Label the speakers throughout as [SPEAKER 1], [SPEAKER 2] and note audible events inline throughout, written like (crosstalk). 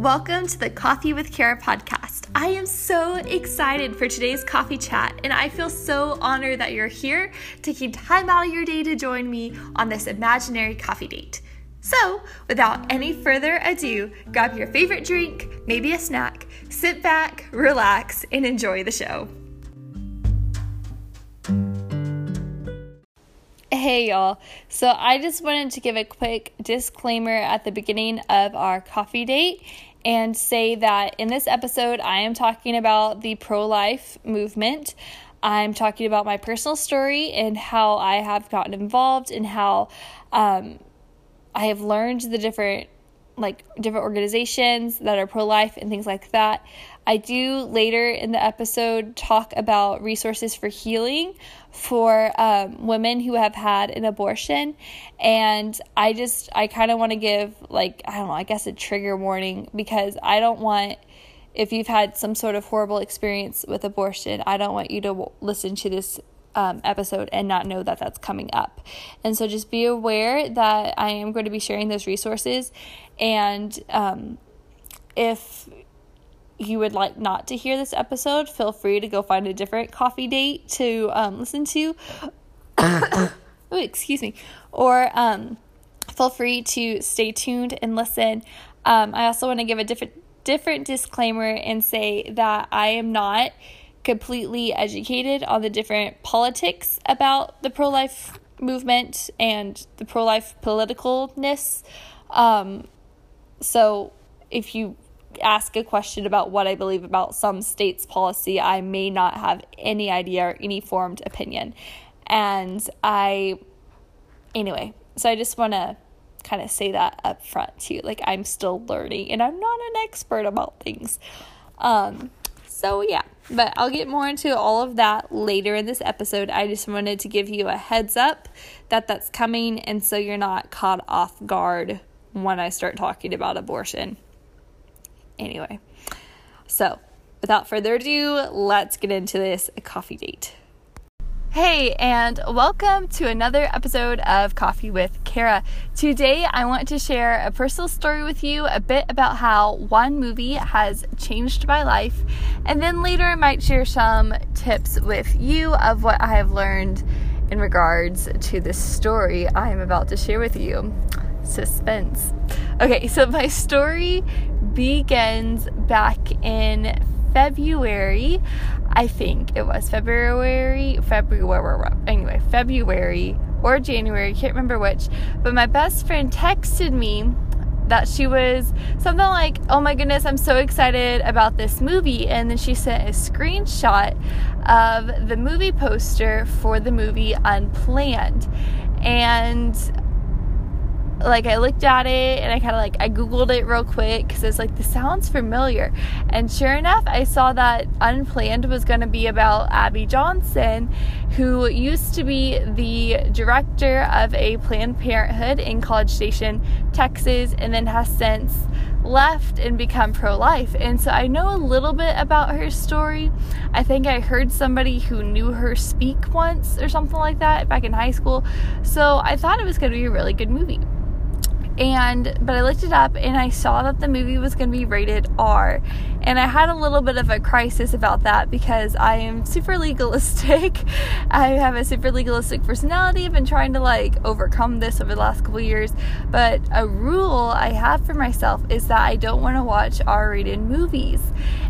[SPEAKER 1] welcome to the Coffee with Kara podcast. I am so excited for today's coffee chat, and I feel so honored that you're here taking time out of your day to join me on this imaginary coffee date. So, without any further ado, grab your favorite drink, maybe a snack, sit back, relax, and enjoy the show. Hey y'all. So I just wanted to give a quick disclaimer at the beginning of our coffee date and say that in this episode I am talking about the pro life movement. I'm talking about my personal story and how I have gotten involved and how um, I have learned the different like different organizations that are pro life and things like that. I do later in the episode talk about resources for healing for um, women who have had an abortion. And I just, I kind of want to give, like, I don't know, I guess a trigger warning because I don't want, if you've had some sort of horrible experience with abortion, I don't want you to listen to this um, episode and not know that that's coming up. And so just be aware that I am going to be sharing those resources. And um, if you would like not to hear this episode, feel free to go find a different coffee date to um, listen to. (coughs) excuse me. Or um, feel free to stay tuned and listen. Um, I also want to give a different different disclaimer and say that I am not completely educated on the different politics about the pro life movement and the pro life politicalness. Um, so if you ask a question about what I believe about some state's policy, I may not have any idea or any formed opinion. And I, anyway, so I just want to kind of say that up front too. Like, I'm still learning and I'm not an expert about things. Um, so, yeah, but I'll get more into all of that later in this episode. I just wanted to give you a heads up that that's coming, and so you're not caught off guard when I start talking about abortion. Anyway, so without further ado, let's get into this coffee date. Hey, and welcome to another episode of Coffee with Kara. Today, I want to share a personal story with you, a bit about how one movie has changed my life, and then later I might share some tips with you of what I have learned in regards to this story I am about to share with you. Suspense. Okay, so my story begins back in February. I think it was February, February, anyway, February or January, can't remember which. But my best friend texted me that she was something like, Oh my goodness, I'm so excited about this movie. And then she sent a screenshot of the movie poster for the movie Unplanned. And like I looked at it and I kind of like I googled it real quick because it's like this sounds familiar, and sure enough, I saw that Unplanned was going to be about Abby Johnson, who used to be the director of a Planned Parenthood in College Station, Texas, and then has since left and become pro life. And so I know a little bit about her story. I think I heard somebody who knew her speak once or something like that back in high school. So I thought it was going to be a really good movie and but I looked it up and I saw that the movie was going to be rated R. And I had a little bit of a crisis about that because I am super legalistic. (laughs) I have a super legalistic personality. I've been trying to like overcome this over the last couple years. But a rule I have for myself is that I don't want to watch R rated movies.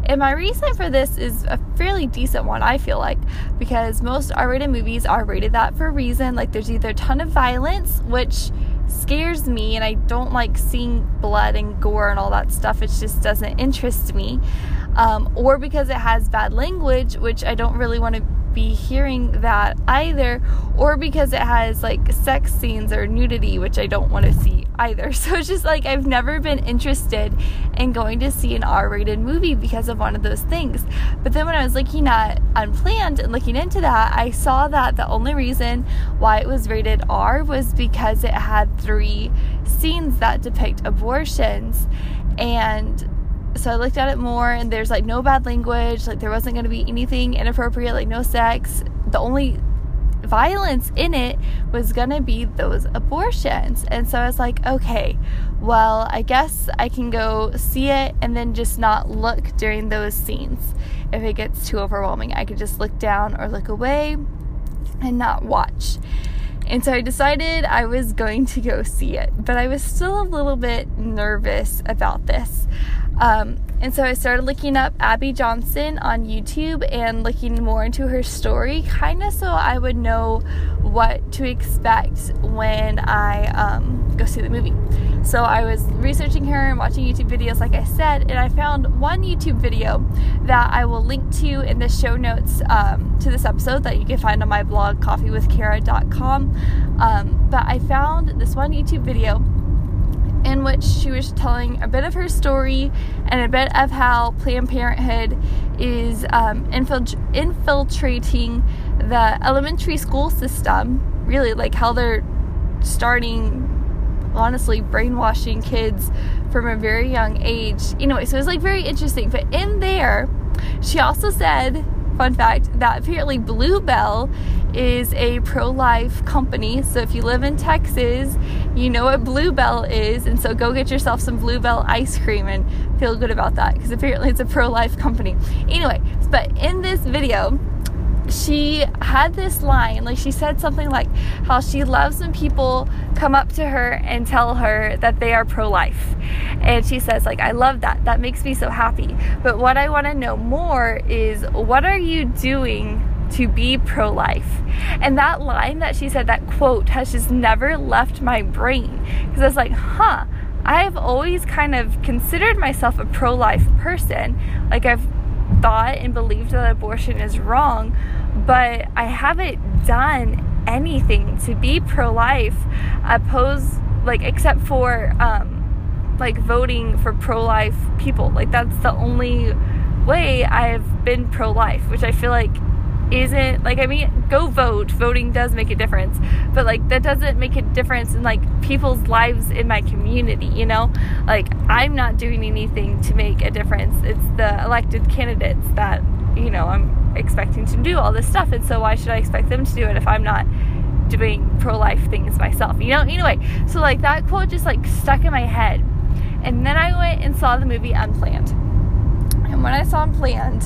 [SPEAKER 1] And my reason for this is a fairly decent one, I feel like, because most R rated movies are rated that for a reason. Like there's either a ton of violence, which scares me and I don't like seeing blood and gore and all that stuff. It just doesn't interest me. Um, or because it has bad language, which I don't really want to be hearing that either, or because it has like sex scenes or nudity, which I don't want to see either. (laughs) So it's just like I've never been interested in going to see an R rated movie because of one of those things. But then when I was looking at Unplanned and looking into that, I saw that the only reason why it was rated R was because it had three scenes that depict abortions. And so I looked at it more, and there's like no bad language, like there wasn't going to be anything inappropriate, like no sex. The only violence in it was going to be those abortions. And so I was like, okay, well, I guess I can go see it and then just not look during those scenes. If it gets too overwhelming, I could just look down or look away and not watch. And so I decided I was going to go see it, but I was still a little bit nervous about this. Um, and so I started looking up Abby Johnson on YouTube and looking more into her story, kind of so I would know what to expect when I um, go see the movie. So I was researching her and watching YouTube videos, like I said, and I found one YouTube video that I will link to in the show notes um, to this episode that you can find on my blog, coffeewithkara.com. Um, but I found this one YouTube video in which she was telling a bit of her story and a bit of how Planned Parenthood is um, infilt- infiltrating the elementary school system. Really, like how they're starting, honestly, brainwashing kids from a very young age. Anyway, so it was like very interesting. But in there, she also said fun fact that apparently Bluebell is a pro life company. So if you live in Texas, you know what Bluebell is. And so go get yourself some Bluebell ice cream and feel good about that because apparently it's a pro life company. Anyway, but in this video, she had this line like she said something like how she loves when people come up to her and tell her that they are pro-life and she says like i love that that makes me so happy but what i want to know more is what are you doing to be pro life. And that line that she said, that quote, has just never left my brain. Because I was like, huh, I've always kind of considered myself a pro life person. Like, I've thought and believed that abortion is wrong, but I haven't done anything to be pro life, opposed, like, except for, um, like voting for pro life people. Like, that's the only way I've been pro life, which I feel like isn't like I mean go vote. Voting does make a difference. But like that doesn't make a difference in like people's lives in my community you know? Like I'm not doing anything to make a difference. It's the elected candidates that you know I'm expecting to do all this stuff and so why should I expect them to do it if I'm not doing pro-life things myself you know? Anyway so like that quote just like stuck in my head. And then I went and saw the movie Unplanned. And when I saw Unplanned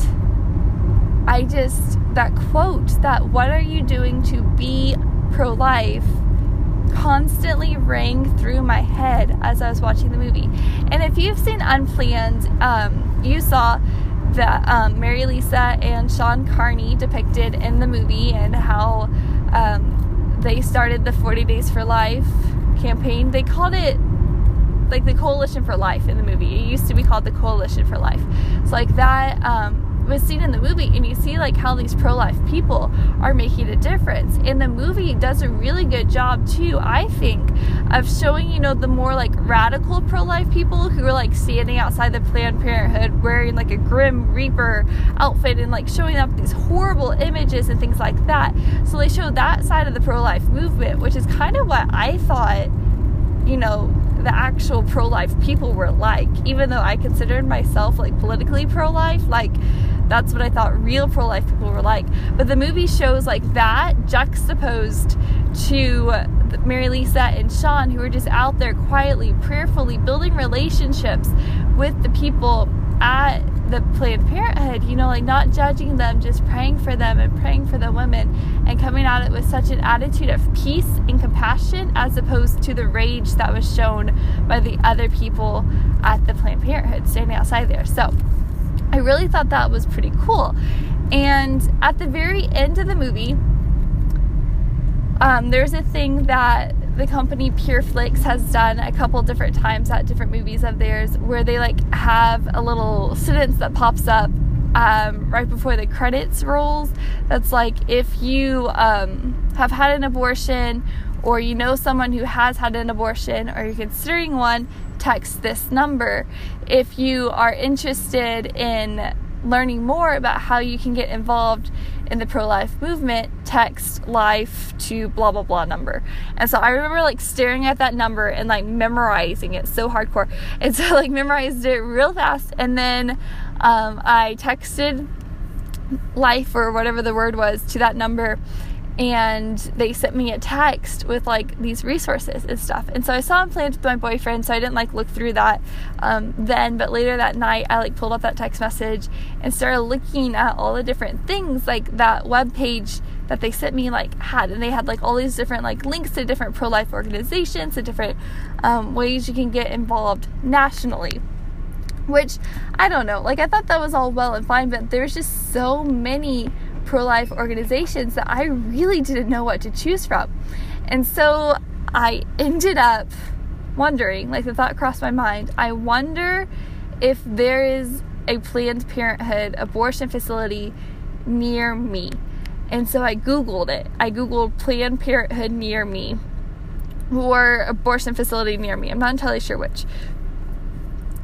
[SPEAKER 1] I just, that quote, that what are you doing to be pro life, constantly rang through my head as I was watching the movie. And if you've seen Unplanned, um, you saw that um, Marilisa and Shawn Carney depicted in the movie and how um, they started the 40 Days for Life campaign. They called it like the Coalition for Life in the movie. It used to be called the Coalition for Life. So, like that um, was seen in the movie and you see like how these pro-life people are making a difference. And the movie does a really good job too i think of showing you know the more like radical pro-life people who are like standing outside the planned parenthood wearing like a grim reaper outfit and like showing up these horrible images and things like that. So they show that side of the pro-life movement which is kind of what i thought you know the actual pro life people were like, even though I considered myself like politically pro life, like that's what I thought real pro life people were like. But the movie shows like that juxtaposed to Marilisa and Shawn, who are just out there quietly, prayerfully building relationships with the people at the Planned Parenthood, you know, like not judging them, just praying for them and praying for the women and coming at it with such an attitude of peace and compassion as opposed to the rage that was shown by the other people at the Planned Parenthood standing outside there. So, I really thought that was pretty cool. And at the very end of the movie, um, there's a thing that the company Pure PureFlix has done a couple different times at different movies of theirs where they like have a little sentence that pops up um, right before the credits rolls. That's like if you um, have had an abortion or you know someone who has had an abortion or you're considering one, text this number. If you are interested in learning more about how you can get involved in the pro life movement, text life to blah blah blah number. And so I remember like staring at that number and like memorizing it so hardcore. And so like memorized it real fast and then um, I texted life or whatever the word was to that number and they sent me a text with like these resources and stuff. And so i saw Unplanned with my boyfriend so i didn't like look through that um, then. But later that night i like pulled up that text message and started looking at all the different things like that web page that they sent me like had. And they had like all these different like links to different pro-life organizations and different um, ways you can get involved nationally which i don't know. Like i thought that was all well and fine but there's just so many pro life organizations that I really didn't know what to choose from. And so I ended up wondering, like the thought crossed my mind, I wonder if there is a Planned Parenthood abortion facility near me. And so I Googled it. I Googled Planned Parenthood near me or abortion facility near me. I'm not entirely sure which.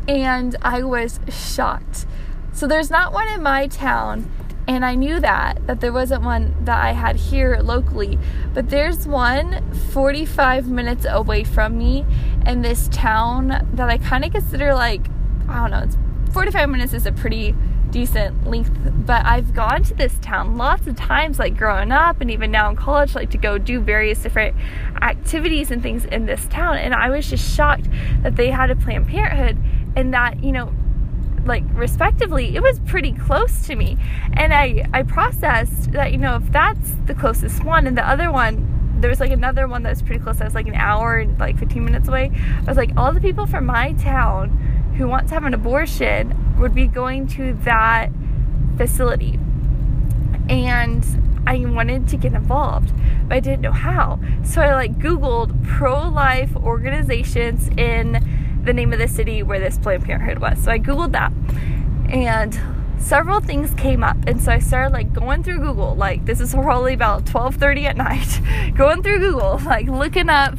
[SPEAKER 1] And I was shocked. So there's not one in my town and I knew that that there wasn't one that I had here locally, but there's one 45 minutes away from me in this town that I kind of consider like I don't know, it's 45 minutes is a pretty decent length, but I've gone to this town lots of times, like growing up and even now in college, like to go do various different activities and things in this town. And I was just shocked that they had a Planned Parenthood and that, you know, like respectively it was pretty close to me. And i i processed that you know if that's the closest one and the other one there was like another one that was pretty close. That was like an hour and like 15 minutes away. I was like all the people from my town who want to have an abortion would be going to that facility. And I wanted to get involved, but I didn't know how. So I like Googled pro life organizations in the name of the city where this Planned Parenthood was. So I Googled that and several things came up. And so I started like going through Google. Like this is probably about 12:30 at night. (laughs) Going through Google like looking up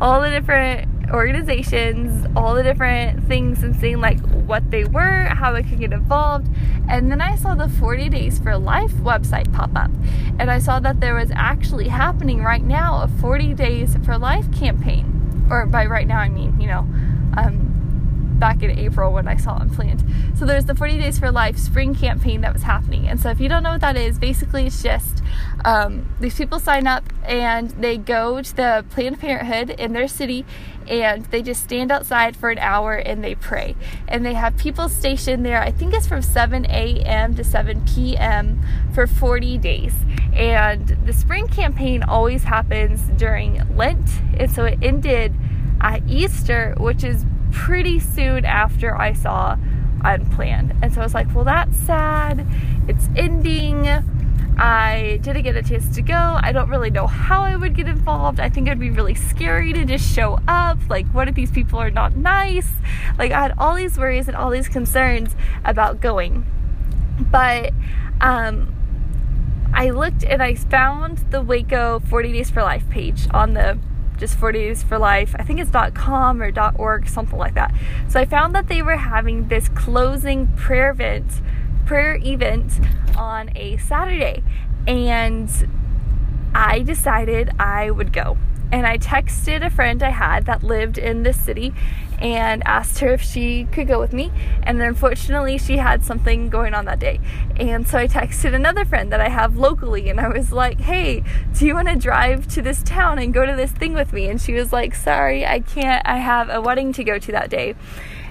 [SPEAKER 1] all the different organizations all the different things and seeing like what they were how I could get involved. And then I saw the 40 days for life website pop up. And I saw that there was actually happening right now a 40 days for life campaign. Or by right now I mean you know um, back in April when I saw Unplanned. So there's the 40 Days for Life spring campaign that was happening. And so if you don't know what that is, basically it's just um, these people sign up and they go to the Planned Parenthood in their city and they just stand outside for an hour and they pray. And they have people stationed there, I think it's from 7 a.m. to 7 p.m. for 40 days. And the spring campaign always happens during Lent. And so it ended at Easter, which is pretty soon after I saw Unplanned. And so I was like, well, that's sad. It's ending. I didn't get a chance to go. I don't really know how I would get involved. I think it'd be really scary to just show up. Like, what if these people are not nice? Like, I had all these worries and all these concerns about going. But, um, I looked and I found the Waco 40 Days for Life page on the just 40 days for life. I think it's com or org something like that. So i found that they were having this closing prayer event prayer event on a saturday. And i decided i would go. And I texted a friend I had that lived in this city and asked her if she could go with me. And unfortunately, she had something going on that day. And so I texted another friend that I have locally and I was like, hey, do you want to drive to this town and go to this thing with me? And she was like, sorry, I can't. I have a wedding to go to that day.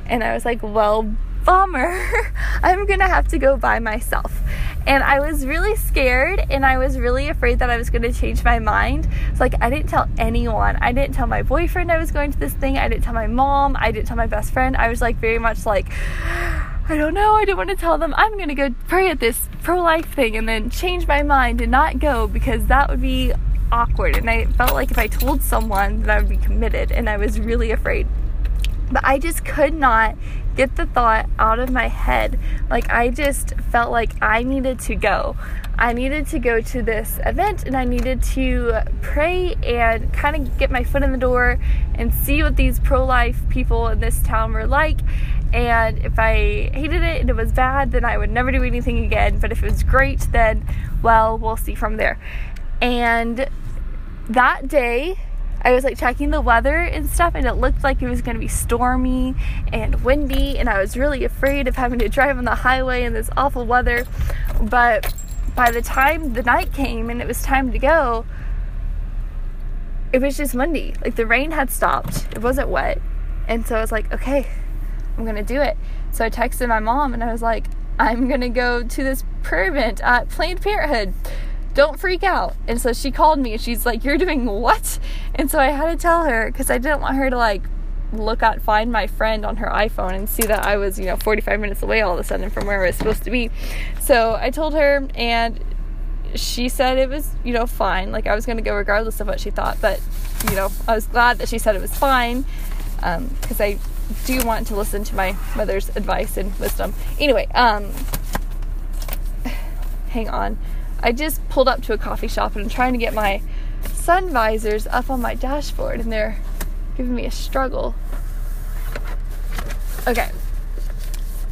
[SPEAKER 1] And I was like, well, bummer. (laughs) I'm gonna have to go by myself. And I was really scared and I was really afraid that I was gonna change my mind. So, like, I didn't tell anyone. I didn't tell my boyfriend I was going to this thing. I didn't tell my mom. I didn't tell my best friend. I was like, very much like, (sighs) I don't know. I didn't want to tell them I'm gonna go pray at this pro life thing and then change my mind and not go because that would be awkward. And I felt like if I told someone that I would be committed and I was really afraid. But I just could not get the thought out of my head. Like, I just felt like I needed to go. I needed to go to this event and I needed to pray and kind of get my foot in the door and see what these pro life people in this town were like. And if I hated it and it was bad, then I would never do anything again. But if it was great, then, well, we'll see from there. And that day, I was like checking the weather and stuff, and it looked like it was going to be stormy and windy, and I was really afraid of having to drive on the highway in this awful weather. But by the time the night came and it was time to go, it was just windy. Like the rain had stopped. It wasn't wet. And so I was like, okay, I'm going to do it. So I texted my mom and I was like, I'm going to go to this prayer event at Planned Parenthood. Don't freak out. And so she called me and she's like, You're doing what? And so I had to tell her because I didn't want her to like look at find my friend on her iPhone and see that I was, you know, 45 minutes away all of a sudden from where I was supposed to be. So I told her and she said it was, you know, fine. Like I was going to go regardless of what she thought, but you know, I was glad that she said it was fine because um, I do want to listen to my mother's advice and wisdom. Anyway, um, (sighs) hang on. I just pulled up to a coffee shop and I'm trying to get my sun visors up on my dashboard and they're giving me a struggle. Okay.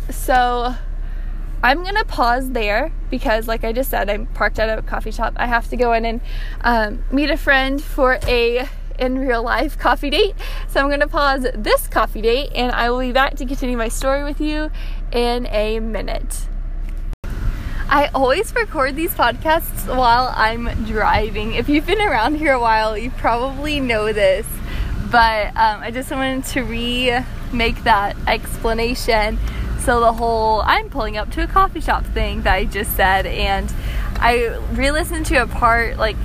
[SPEAKER 1] So I'm gonna pause there because, like I just said, I'm parked at a coffee shop. I have to go in and um, meet a friend for a in real life coffee date. So I'm gonna pause this coffee date and I will be back to continue my story with you in a minute. I always record these podcasts while I'm driving. If you've been around here a while, you probably know this, but um, I just wanted to remake that explanation. So the whole I'm pulling up to a coffee shop thing that I just said, and I re-listened to a part like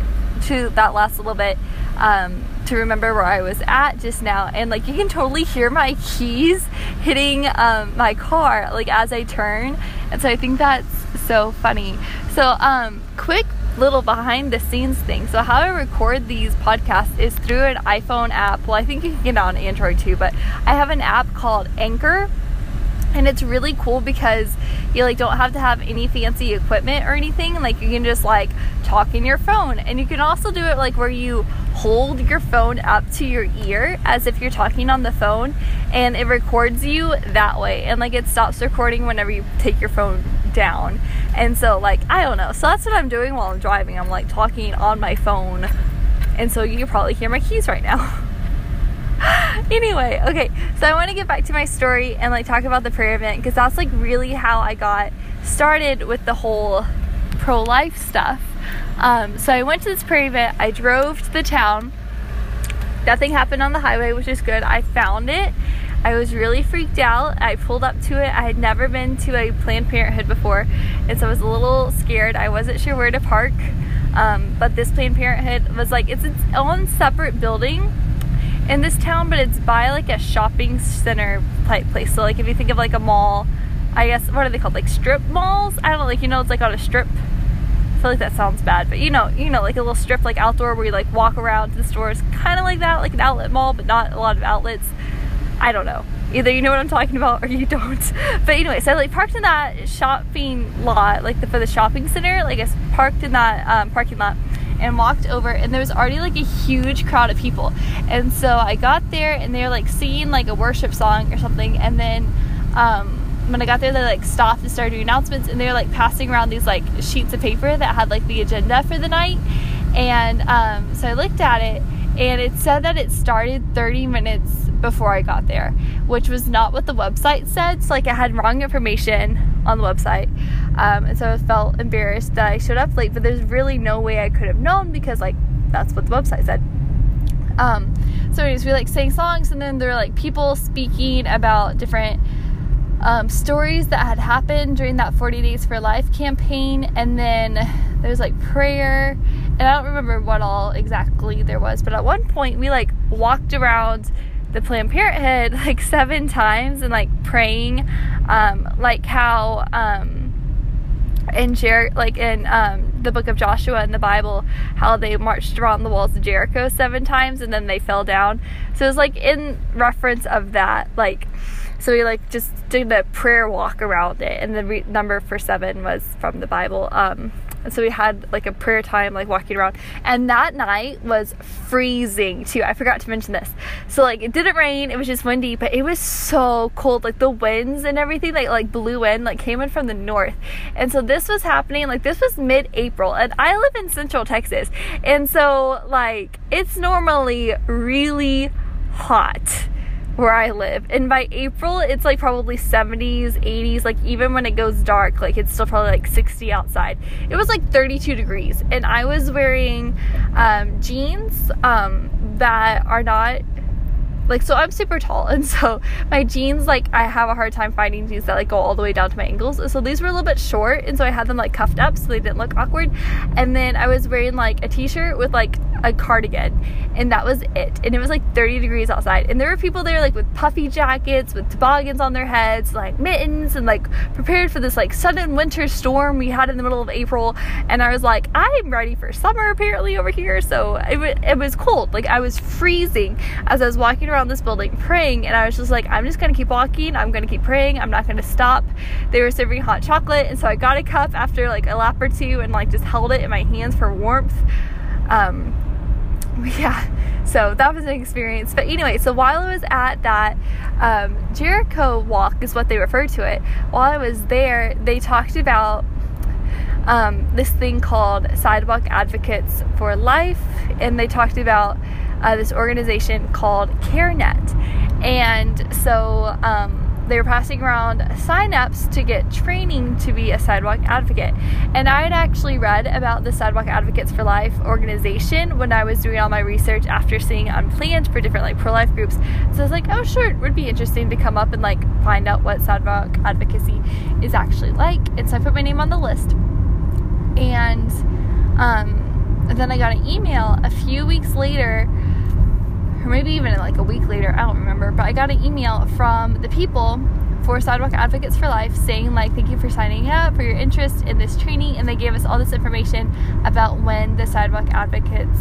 [SPEAKER 1] to that last little bit um, to remember where I was at just now, and like you can totally hear my keys hitting um, my car like as I turn, and so I think that's so funny. So, um, quick little behind the scenes thing. So, how I record these podcasts is through an iPhone app. Well, I think you can get it on Android too, but I have an app called Anchor and it's really cool because you like don't have to have any fancy equipment or anything like you can just like talk in your phone and you can also do it like where you hold your phone up to your ear as if you're talking on the phone and it records you that way and like it stops recording whenever you take your phone down and so like i don't know so that's what i'm doing while i'm driving i'm like talking on my phone and so you can probably hear my keys right now (laughs) anyway, okay, so I want to get back to my story and like talk about the prayer event because that's like really how I got started with the whole pro life stuff. Um, so I went to this prayer event, I drove to the town. Nothing happened on the highway, which is good. I found it. I was really freaked out. I pulled up to it. I had never been to a Planned Parenthood before, and so I was a little scared. I wasn't sure where to park. Um, but this Planned Parenthood was like, it's its own separate building in this town, but it's by like a shopping center type place. So like if you think of like a mall, I guess what are they called? Like strip malls? I don't know, like you know it's like on a strip. I feel like that sounds bad, but you know, you know, like a little strip like outdoor where you like walk around to the stores, kind of like that, like an outlet mall, but not a lot of outlets. I don't know. Either you know what I'm talking about or you don't. (laughs) But anyway, so I like parked in that shopping lot, like the, for the shopping center. Like I parked in that um, parking lot and walked over and there was already like a huge crowd of people and so i got there and they were like singing like a worship song or something and then um, when i got there they like stopped and started doing announcements and they were like passing around these like sheets of paper that had like the agenda for the night and um, so i looked at it and it said that it started 30 minutes before I got there, which was not what the website said. So, like, I had wrong information on the website. Um, and so I felt embarrassed that I showed up late, but there's really no way I could have known because, like, that's what the website said. Um, so, anyways, we like sang songs, and then there were like people speaking about different um, stories that had happened during that 40 Days for Life campaign, and then there was like prayer and I don't remember what all exactly there was, but at one point we like walked around the Planned Parenthood (laughs) like seven times and like praying, um, like how um, in Jer- like in um, the book of Joshua in the Bible, how they marched around the walls of Jericho seven times and then they fell down. So it was like in reference of that, like. So we like just did a prayer walk around it, and the re- number for seven was from the Bible. Um, so we had like a prayer time, like walking around. And that night was freezing too. I forgot to mention this. So like it didn't rain, it was just windy, but it was so cold. Like the winds and everything like like blew in, like came in from the north. And so this was happening, like this was mid-April, and I live in central Texas. And so like it's normally really hot where I live. And by April, it's like probably 70s, 80s. Like even when it goes dark, like it's still probably like 60 outside. It was like 32 degrees, and I was wearing um, jeans um, that are not like so i'm super tall and so my jeans like i have a hard time finding jeans that like go all the way down to my ankles. So these were a little bit short and so i had them like cuffed up so they didn't look awkward. And then i was wearing like a t-shirt with like a cardigan and that was it. And it was like 30 degrees outside. And there were people there like with puffy jackets with toboggans on their heads like mittens and like prepared for this like sudden winter storm we had in the middle of april. And i was like i'm ready for summer apparently over here. So it, it was cold. Like i was freezing as i was walking around this building praying and i was just like i'm just gonna keep walking i'm gonna keep praying i'm not gonna stop they were serving hot chocolate and so i got a cup after like a lap or two and like just held it in my hands for warmth um, (laughs) yeah, so that was an experience. But anyway, so while I was at that um, Jericho walk, is what they refer to it, while I was there, they talked about um, this thing called Sidewalk Advocates for Life, and they talked about uh, this organization called CareNet. And so, um, they were passing around sign-ups to get training to be a sidewalk advocate. And I had actually read about the Sidewalk Advocates for Life organization when I was doing all my research after seeing Unplanned for different like pro-life groups. So I was like, oh sure, it would be interesting to come up and like find out what sidewalk advocacy is actually like. And so I put my name on the list. And um, then I got an email a few weeks later or maybe even like a week later, I don't remember, but I got an email from the people for Sidewalk Advocates for Life saying like thank you for signing up for your interest in this training and they gave us all this information about when the Sidewalk Advocates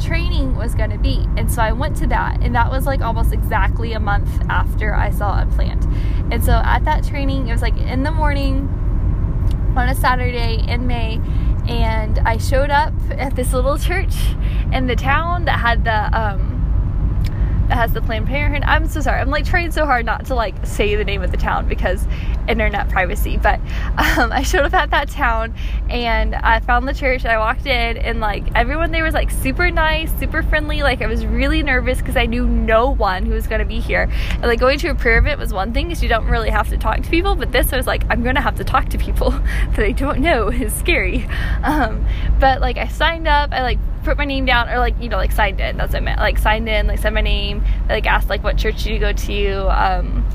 [SPEAKER 1] training was going to be. And so I went to that and that was like almost exactly a month after I saw Unplanned. And so at that training, it was like in the morning on a Saturday in May and I showed up at this little church in the town that had the um that has the Planned Parenthood. I'm so sorry. I'm like trying so hard not to like say the name of the town because internet privacy. But um, I showed up at that town and I found the church. I walked in and like everyone there was like super nice, super friendly. Like I was really nervous because I knew no one who was going to be here. And like going to a prayer event was one thing because you don't really have to talk to people. But this I was like, I'm going to have to talk to people (laughs) that I don't know is scary. Um, but like I signed up. I like put my name down or like you know like signed in. That's what I meant. Like signed in like said my name like asked like what church do you go to um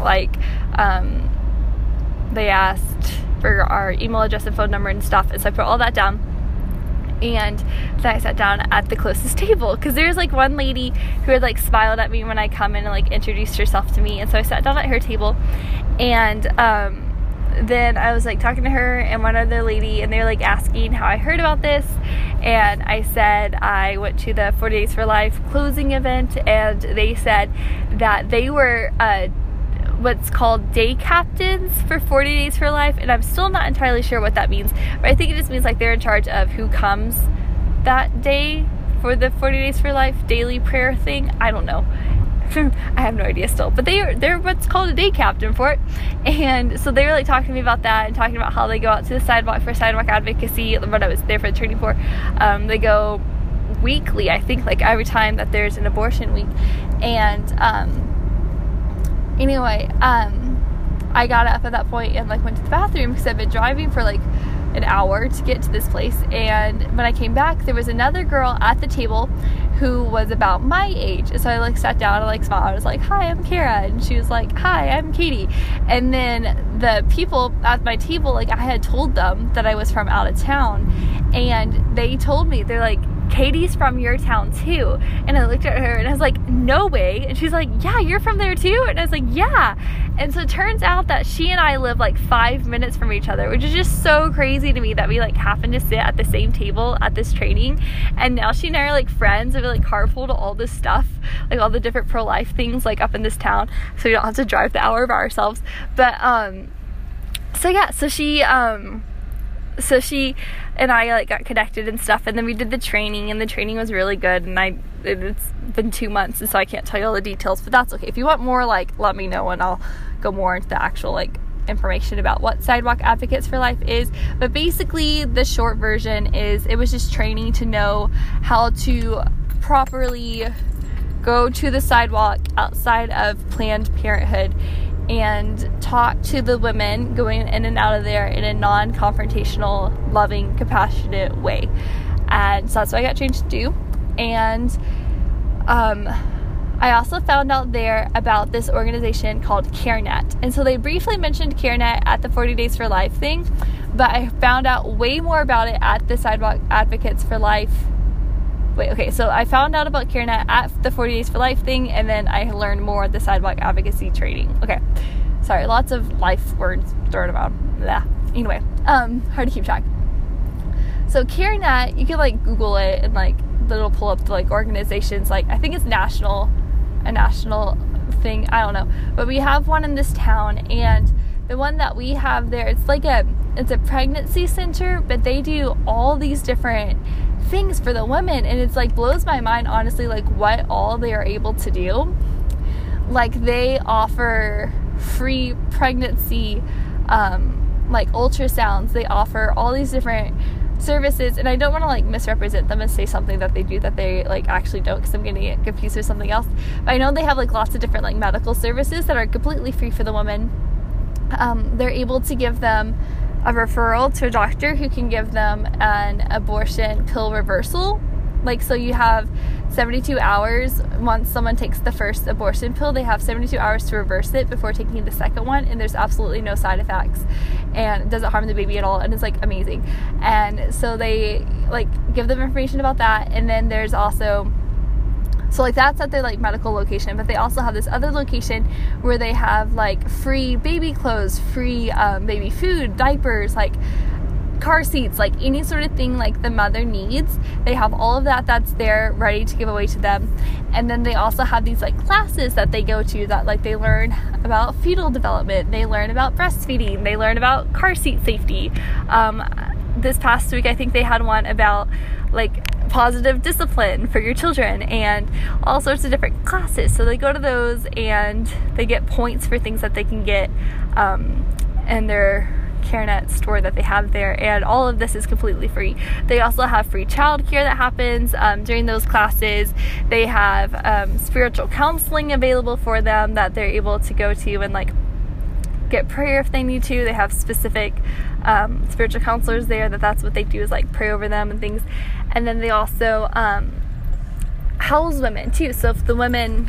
[SPEAKER 1] like um they asked for our email address and phone number and stuff. And so I put all that down. And then I sat down at the closest (laughs) table because there's like one lady who had like smiled at me when I come in and like introduced herself to me. And so I sat down at her table and um then I was like talking to her and one other lady, and they were like asking how I heard about this. And I said I went to the 40 Days for Life closing event, and they said that they were uh, what's called day captains for 40 Days for Life. And I'm still not entirely sure what that means, but I think it just means like they're in charge of who comes that day for the 40 Days for Life daily prayer thing. I don't know. I have no idea still, but they are they're what's called a day captain for it, and so they were like talking to me about that and talking about how they go out to the sidewalk for sidewalk advocacy. What I was there for the training for, um, they go weekly, I think, like every time that there's an abortion week, and um, anyway, um, I got up at that point and like went to the bathroom because I've been driving for like an hour to get to this place. And when I came back, there was another girl at the table who was about my age. So I like sat down and like smiled. I was like, "Hi, I'm Kara," and she was like, "Hi, I'm Katie." And then the people at my table, like I had told them that I was from out of town, and they told me they're like, Katie's from your town too. And I looked at her and I was like, no way. And she's like, yeah, you're from there too. And I was like, yeah. And so it turns out that she and I live like five minutes from each other, which is just so crazy to me that we like happen to sit at the same table at this training. And now she and I are like friends and we like carpool to all this stuff, like all the different pro life things like up in this town. So we don't have to drive the hour by ourselves. But um so yeah, so she um so she and I like got connected and stuff and then we did the training and the training was really good and I it's been 2 months and so I can't tell you all the details but that's okay. If you want more like let me know and I'll go more into the actual like information about what sidewalk advocates for life is but basically the short version is it was just training to know how to properly go to the sidewalk outside of Planned Parenthood and talk to the women going in and out of there in a non confrontational, loving, compassionate way. And so that's what I got trained to do. And um, I also found out there about this organization called CareNet. And so they briefly mentioned CareNet at the 40 Days for Life thing, but I found out way more about it at the Sidewalk Advocates for Life. Wait, okay, so I found out about CareNet at the 40 Days for Life thing, and then I learned more at the Sidewalk Advocacy training. Okay, sorry, lots of life words thrown around. Blah. Anyway, um, hard to keep track. So CareNet, you can like Google it and like it'll pull up the like organizations. Like I think it's national, a national thing. I don't know, but we have one in this town, and the one that we have there, it's like a it's a pregnancy center, but they do all these different things for the women, and it's like blows my mind honestly, like what all they are able to do. Like they offer free pregnancy, um, like ultrasounds. They offer all these different services and i don't want to like misrepresent them and say something that they do that they like actually don't because i'm getting it confused with something else but i know they have like lots of different like medical services that are completely free for the woman um, they're able to give them a referral to a doctor who can give them an abortion pill reversal. Like so you have 72 hours once someone takes the first abortion pill they have 72 hours to reverse it before taking the second one and there's absolutely no side effects and it doesn't harm the baby at all and it's like amazing. And so they like give them information about that and then there's also so like that's at their like medical location but they also have this other location where they have like free baby clothes free um, baby food diapers like car seats, like any sort of thing like the mother needs. They have all of that that's there ready to give away to them. And then they also have these like classes that they go to that like they learn about fetal development, they learn about breastfeeding, they learn about car seat safety. Um, this past week, I think they had one about like positive discipline for your children and all sorts of different classes. So they go to those and they get points for things that they can get um, and they're CareNet store that they have there, and all of this is completely free. They also have free childcare that happens um, during those classes. They have um, spiritual counseling available for them that they're able to go to and like get prayer if they need to. They have specific um, spiritual counselors there that that's what they do is like pray over them and things. And then they also um, house women too. So if the women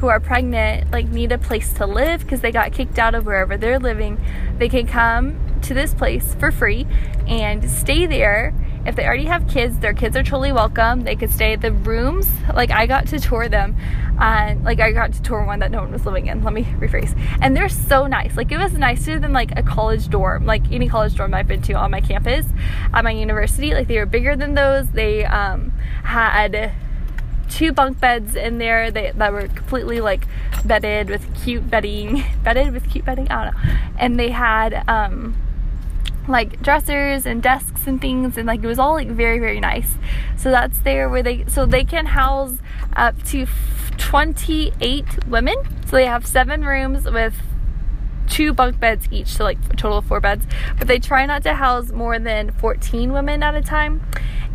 [SPEAKER 1] who are pregnant like need a place to live because they got kicked out of wherever they're living, they can come to this place for free and stay there. If they already have kids, their kids are totally welcome. They could stay at the rooms. Like I got to tour them, and like I got to tour one that no one was living in. Let me rephrase. And they're so nice. Like it was nicer than like a college dorm, like any college dorm I've been to on my campus at my university. Like they were bigger than those. They um, had two bunk beds in there that, that were completely like bedded with cute bedding, (laughs) bedded with cute bedding. I don't know. And they had um, like dressers and desks and things, and like it was all like very very nice. So that's there where they so they can house up to 28 women. So they have seven rooms with two bunk beds each, so like a total of four beds. But they try not to house more than 14 women at a time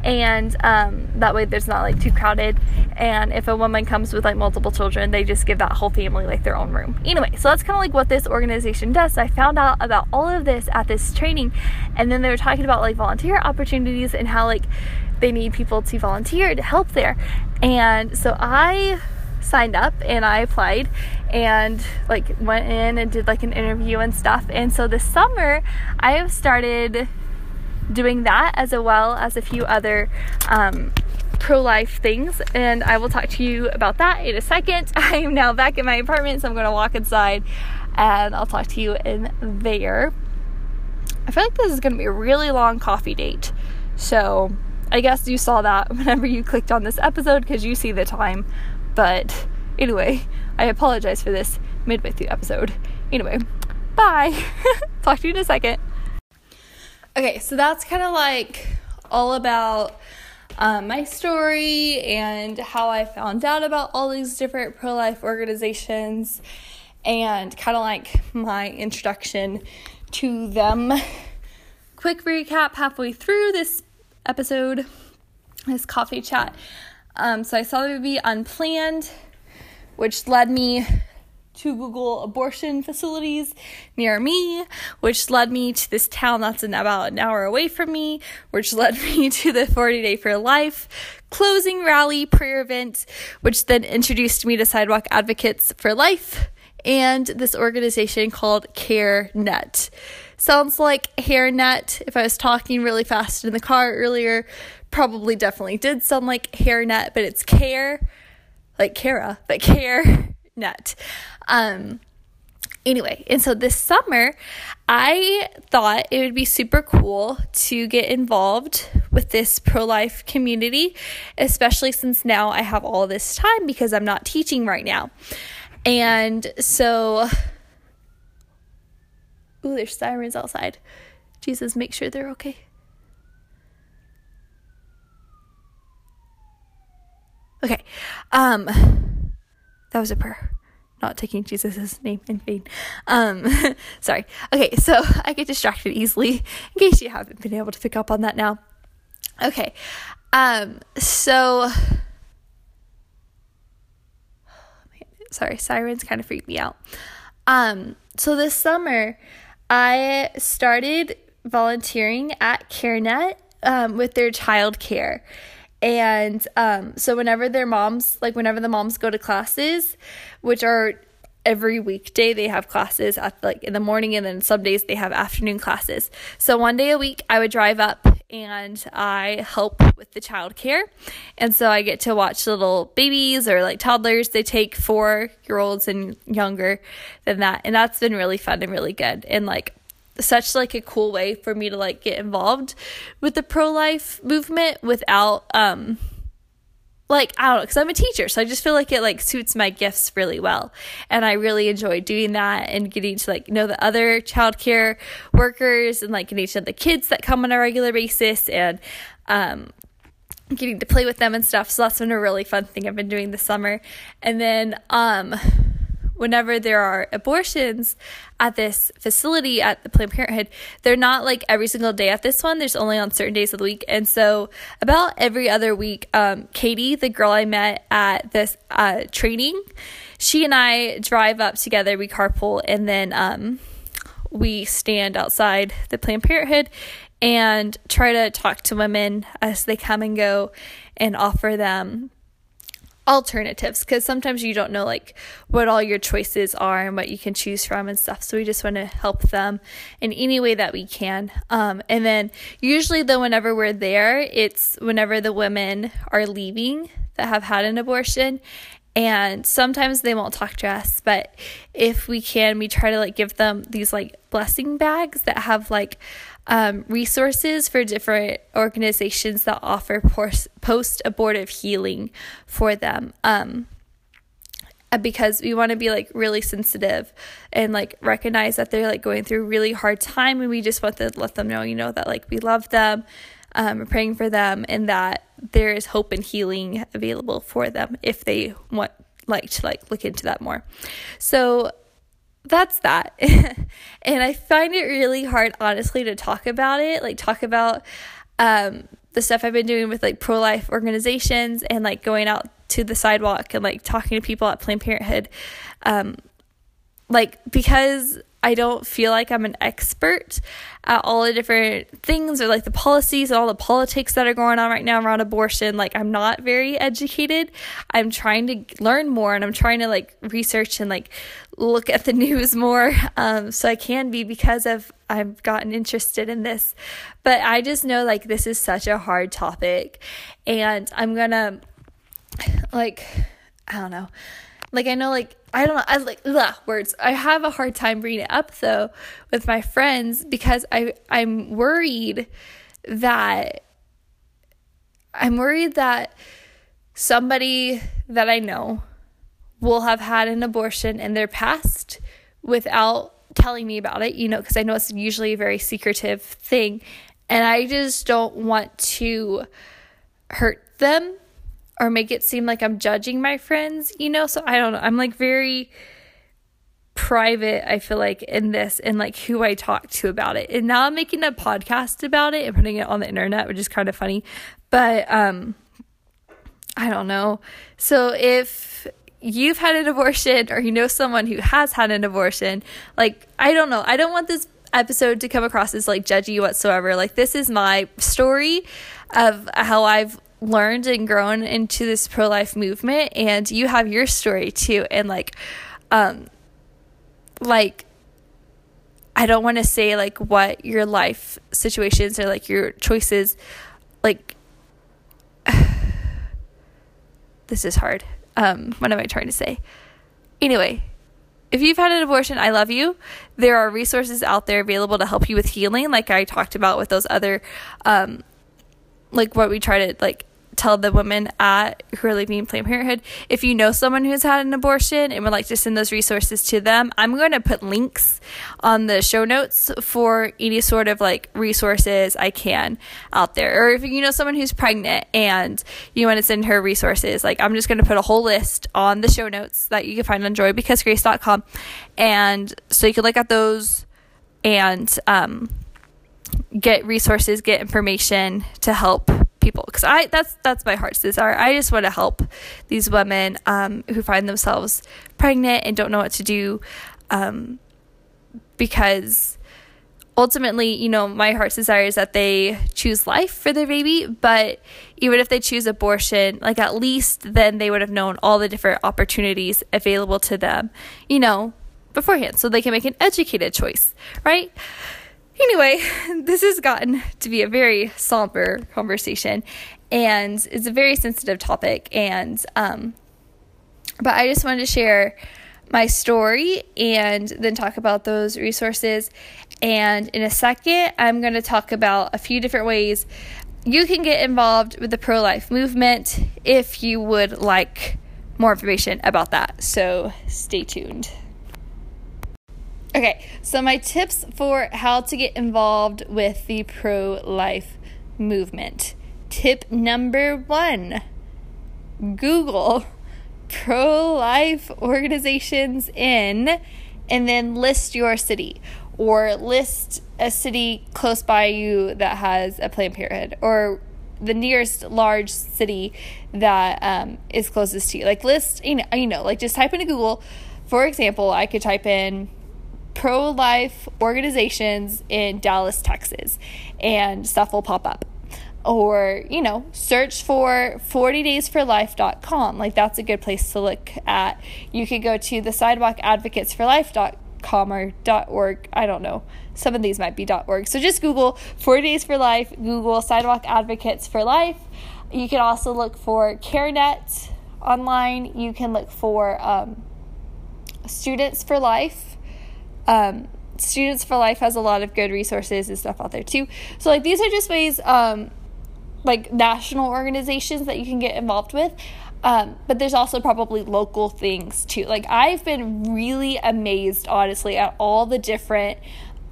[SPEAKER 1] and um, that way there's not like too crowded. And if a woman comes with like multiple children they just give that whole family like their own room. Anyway so that's kind of like what this organization does. So i found out about all of this at this training. And then they were talking about like volunteer opportunities and how like they need people to volunteer to help there. And so i signed up and I applied and like went in and did like an interview and stuff. And so this summer I have started doing that as well as a few other um, pro life things, and I will talk to you about that in a second. (laughs) I am now back in my apartment, so I'm going to walk inside and I'll talk to you in there. I feel like this is going to be a really long coffee date, so I guess you saw that (laughs) whenever you clicked on this episode because you see the time. But anyway, I apologize for this midway through episode. Anyway, bye. (laughs) talk to you in a second. Okay, so that's kind of like all about um, my story and how I found out about all these different pro life organizations and kind of like my introduction to them. Quick recap halfway through this episode, this coffee chat. Um, so I saw the movie Unplanned, which led me to Google abortion facilities near me, which led me to this town that's an, about an hour away from me, which led (laughs) me to the 40 Day for Life closing rally prayer event, which then introduced me to Sidewalk Advocates for Life and this organization called CareNet. Sounds like hairnet. If I was talking really fast in the car earlier, probably definitely did sound like hairnet, but it's care, like Kara, but (laughs) care net. Um, anyway, and so this summer, I thought it would be super cool to get involved with this pro life community, especially since now I have all this time because I'm not teaching right now. And so, ooh, there's sirens outside. Jesus, make sure they're okay. Okay. Um that was a prayer. Not taking Jesus' name in vain. Um (laughs) sorry. Okay, so (laughs) I get distracted easily in case you haven't been able to pick up on that now. Okay. Um so (sighs) sorry, sirens kind of freak me out. Um so this summer I started volunteering at CareNet um, with their child care. And um, so whenever their moms, like whenever the moms go to classes, which are every weekday they have classes at like in the morning and then some days they have afternoon classes. So one day a week I would drive up and I help with the childcare. And so I get to watch little babies or like toddlers. They take 4-year-olds and younger than that. And that's been really fun and really good. And like such like a cool way for me to like get involved with the pro life movement without um like I don't know because I'm a teacher so I just feel like it like suits my gifts really well. And I really enjoy doing that and getting to like know the other childcare workers and like getting to know the kids that come on a regular basis and um getting to play with them and stuff. So that's been a really fun thing I've been doing this summer. And then um whenever there are abortions at this facility at the Planned Parenthood, they're not like every single day at this one. There's only on certain days of the week. And so, about every other week, um, Katie, the girl I met at this uh, training, she and I drive up together. We carpool, and then um, we stand outside the Planned Parenthood and try to talk to women as they come and go and offer them alternatives because sometimes you don't know like what all your choices are and what you can choose from and stuff so we just want to help them in any way that we can. Um, and then usually though whenever we're there it's whenever the women are leaving that have had an abortion and sometimes they won't talk to us but if we can we try to like give them these like blessing bags that have like um, resources for different organizations that offer post abortive healing for them. Um, uh, because we want to be like really sensitive and like recognize that they're like going through really hard time and we just want to let them know you know that like we love them um, we're praying for them and that there is hope and healing available for them if they want like to like look into that more so that's that. (laughs) and I find it really hard, honestly, to talk about it, like talk about um, the stuff I've been doing with like pro life organizations and like going out to the sidewalk and like talking to people at Planned Parenthood. Um, like, because I don't feel like I'm an expert at all the different things or like the policies and all the politics that are going on right now around abortion. Like, I'm not very educated. I'm trying to learn more and I'm trying to like research and like look at the (laughs) news more um, so I can be because of I've gotten interested in this. But I just know like this is such a hard topic and I'm gonna like, I don't know like I know like I don't know I like ugh, words. I have a hard time bringing it up though with my friends because I I'm worried that I'm worried that somebody that I know will have had an abortion in their past without telling me about it, you know, because I know it's usually a very secretive thing. And I just don't want to hurt them or make it seem like I'm judging my friends, you know? So I don't know. I'm like very private, I feel like, in this and like who I talk to about it. And now I'm making a podcast about it and putting it on the internet, which is kind of funny. But um I don't know. So if you've had an abortion or you know someone who has had an abortion, like, I don't know. I don't want this episode to come across as like judgy whatsoever. Like, this is my story of how I've learned and grown into this pro life movement, and you have your story too. And like, um, like, I don't want to say like what your life situations or like your choices, like, (sighs) this is hard. Um, what am I trying to say? Anyway, if you've had an abortion, I love you. There are resources out there available to help you with healing, like I talked about with those other, um, like what we try to like tell the women at who are leaving Planned Parenthood if you know someone who's had an abortion and would like to send those resources to them, I'm going to put links on the show notes for any sort of like resources I can out there. Or if you know someone who's pregnant and you want to send her resources, like I'm just going to put a whole list on the show notes that you can find on joybecausegrace.com. And so you can look at those and um, get resources, get information to help people because I that's that's my heart's desire. I just want to help these women um, who find themselves pregnant and don't know what to do, um, because ultimately, you know, my heart's desire is that they choose life for their baby. But even if they choose abortion, like at least then they would have known all the different opportunities available to them, you know, beforehand, so they can make an educated choice, right? Anyway, (laughs) this has gotten to be a very somber conversation and it's a very sensitive topic and um but I just wanted to share my story and then talk about those resources and in a second I'm going to talk about a few different ways you can get involved with the pro life movement if you would like more information about that. So stay tuned. Okay, so my tips for how to get involved with the pro life movement. Tip number one Google (laughs) pro life organizations in and then list your city or list a city close by you that has a Planned Parenthood or the nearest large city that um, is closest to you. Like list, you know, you know, like just type into Google. For example, I could type in pro life organizations in Dallas, Texas, and stuff will pop up. Or, you know, search for 40daysforlife.com. Like, that's a good place to look at. You could go to the sidewalk advocates sidewalkadvocatesforlife.com or .org. I don't know. Some of these might be .org. So just Google 40 Days for Life, Google Sidewalk Advocates for Life. You can also look for CareNet online. You can look for um, Students for Life um, Students for Life has a lot of good resources and stuff out there too. So like these are just ways, um, like national organizations that you can get involved with. Um, but there's also probably local things too. Like I've been really amazed, honestly, at all the different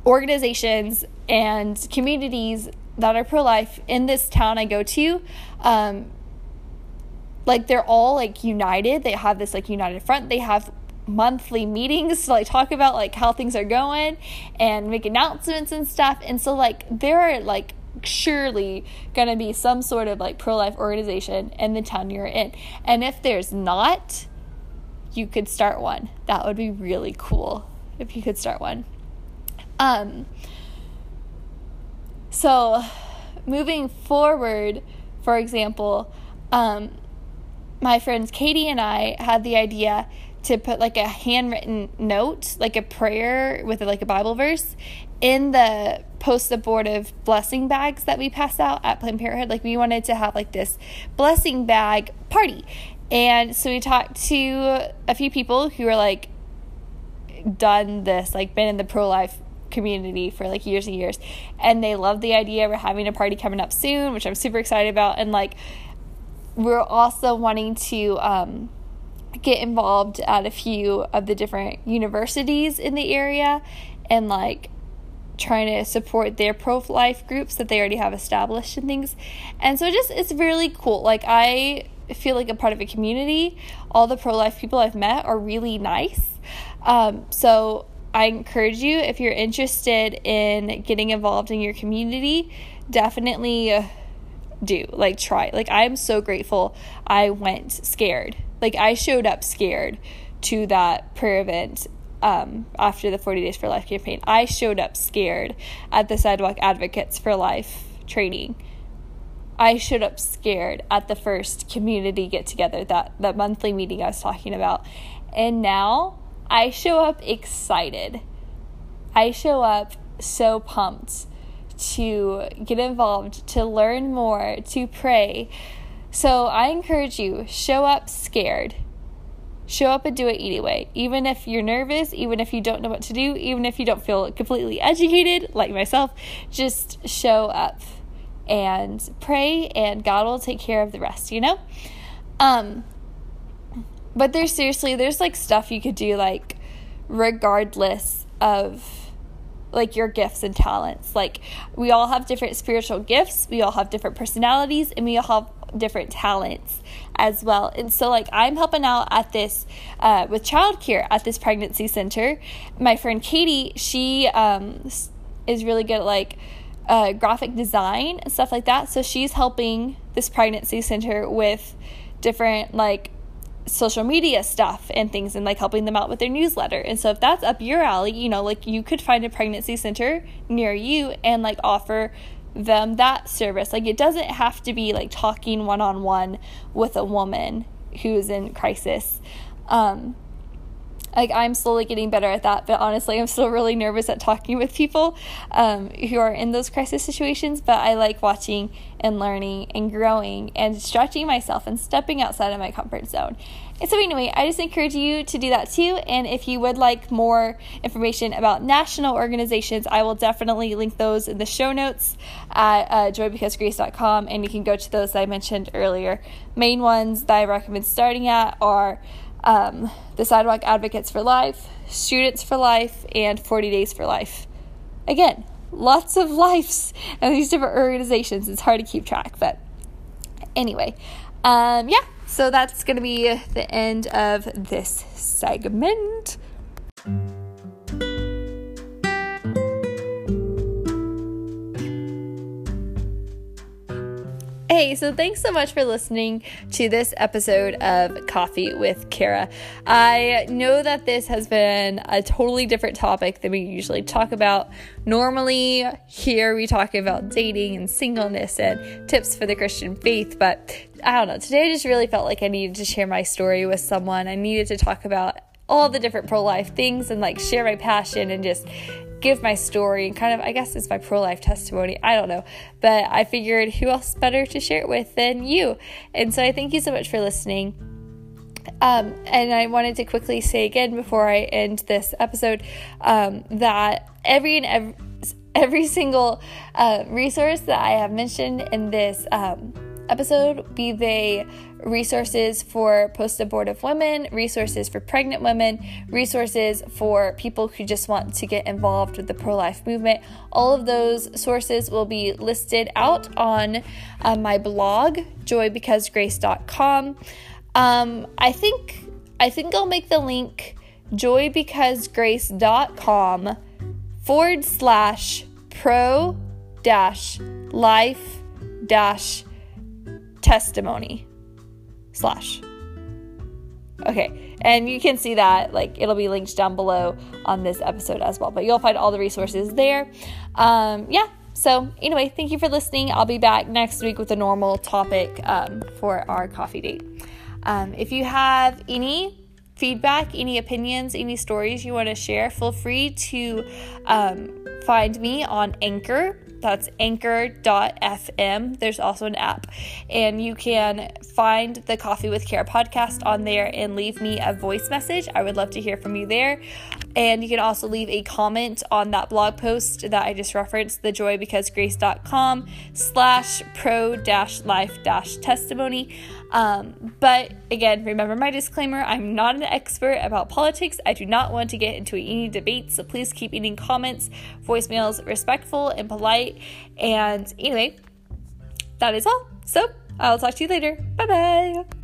[SPEAKER 1] organizations and communities that are pro life in this town I go to. Um, like they're all like united. They have this like united front. They have monthly meetings to like talk about like how things are going and make announcements and stuff. And so like there are like surely going to be some sort of like pro life organization in the town you're in. And if there's not, you could start one. That would be really cool if you could start one. Um so moving forward, for example, um my friends Katie and I had the idea to put like a handwritten note, like a prayer with like a Bible verse in the post abortive blessing bags that we pass out at Planned Parenthood. Like we wanted to have like this blessing bag party. And so we talked to a few people who were like done this, like been in the pro life community for like years and years. And they love the idea. We're having a party coming up soon, which I'm super excited about. And like we're also wanting to um get involved at a few of the different universities in the area and like trying to support their pro life groups that they already have established and things. And so just it's really cool. Like I feel like a part of a community. All the pro life people I've met are really nice. Um, so I encourage you if you're interested in getting involved in your community, definitely do. Like, try. Like, I'm so grateful I went scared. Like, I showed up scared to that prayer event um, after the 40 Days for Life campaign. I showed up scared at the Sidewalk Advocates for Life training. I showed up scared at the first community get together, that, that monthly meeting I was talking about. And now I show up excited. I show up so pumped to get involved, to learn more, to pray. So I encourage you, show up scared. Show up and do it anyway. Even if you're nervous, even if you don't know what to do, even if you don't feel completely educated, like myself, just show up and pray, and God will take care of the rest, you know? Um, but there's seriously, there's like stuff you could do, like, regardless of like your gifts and talents. Like we all have different spiritual gifts, we all have different personalities, and we all have different talents as well. And so, like, I'm helping out at this uh, with childcare at this pregnancy center. My friend Katie, she um, is really good at like uh, graphic design and stuff like that. So she's helping this pregnancy center with different like social media stuff and things and like helping them out with their newsletter. And so if that's up your alley, you know, like you could find a pregnancy center near you and like offer them that service. Like it doesn't have to be like talking one on one with a woman who's in crisis. Um, like I'm slowly getting better at that, but honestly, I'm still really nervous at talking with people um, who are in those crisis situations. But I like watching and learning and growing and stretching myself and stepping outside of my comfort zone. And so, anyway, I just encourage you to do that too. And if you would like more information about national organizations, I will definitely link those in the show notes at uh, joybecausegrace.com. And you can go to those I mentioned earlier. Main ones that I recommend starting at are um, the Sidewalk Advocates for Life, Students for Life, and 40 Days for Life. Again, lots of lives and these different organizations. It's hard to keep track, but anyway, um, yeah, so that's going to be the end of this segment. Hey, so thanks so much for listening to this episode of Coffee with Kara. I know that this has been a totally different topic than we usually talk about. Normally, here we talk about dating and singleness and tips for the Christian faith, but I don't know. Today I just really felt like I needed to share my story with someone. I needed to talk about all the different pro life things and like share my passion and just give my story and kind of, I guess it's my pro life testimony. I don't know. But I figured who else better to share it with than you? And so I thank you so much for listening. Um, and I wanted to quickly say again before I end this episode um, that every and every, every single uh, resource that I have mentioned in this um, episode, be they resources for post abortive women, resources for pregnant women, resources for people who just want to get involved with the pro life movement. All of those sources will be listed out on uh, my blog, joybecausegrace.com. Um, I think I think I'll make the link joybecausegrace.com forward slash pro dash life dash testimony slash. Okay, and you can see that, like, it'll be linked down below on this episode as well, but you'll find all the resources there. Um, yeah, so anyway, thank you for listening. I'll be back next week with a normal topic um, for our coffee date. Um, if you have any feedback, any opinions, any stories you want to share, feel free to um, find me on Anchor. That's anchor.fm. There's also an app. And you can find the Coffee with Kara podcast on there and leave me a voice message. I would love to hear from you there. And you can also leave a comment on that blog post that I just referenced, thejoybecausegrace.com slash pro dash life dash testimony. Um, but again, remember my disclaimer I'm not an expert about politics. I do not want to get into any debates, so please keep any comments, voicemails respectful and polite. And anyway, that is all. So I'll talk to you later. Bye bye.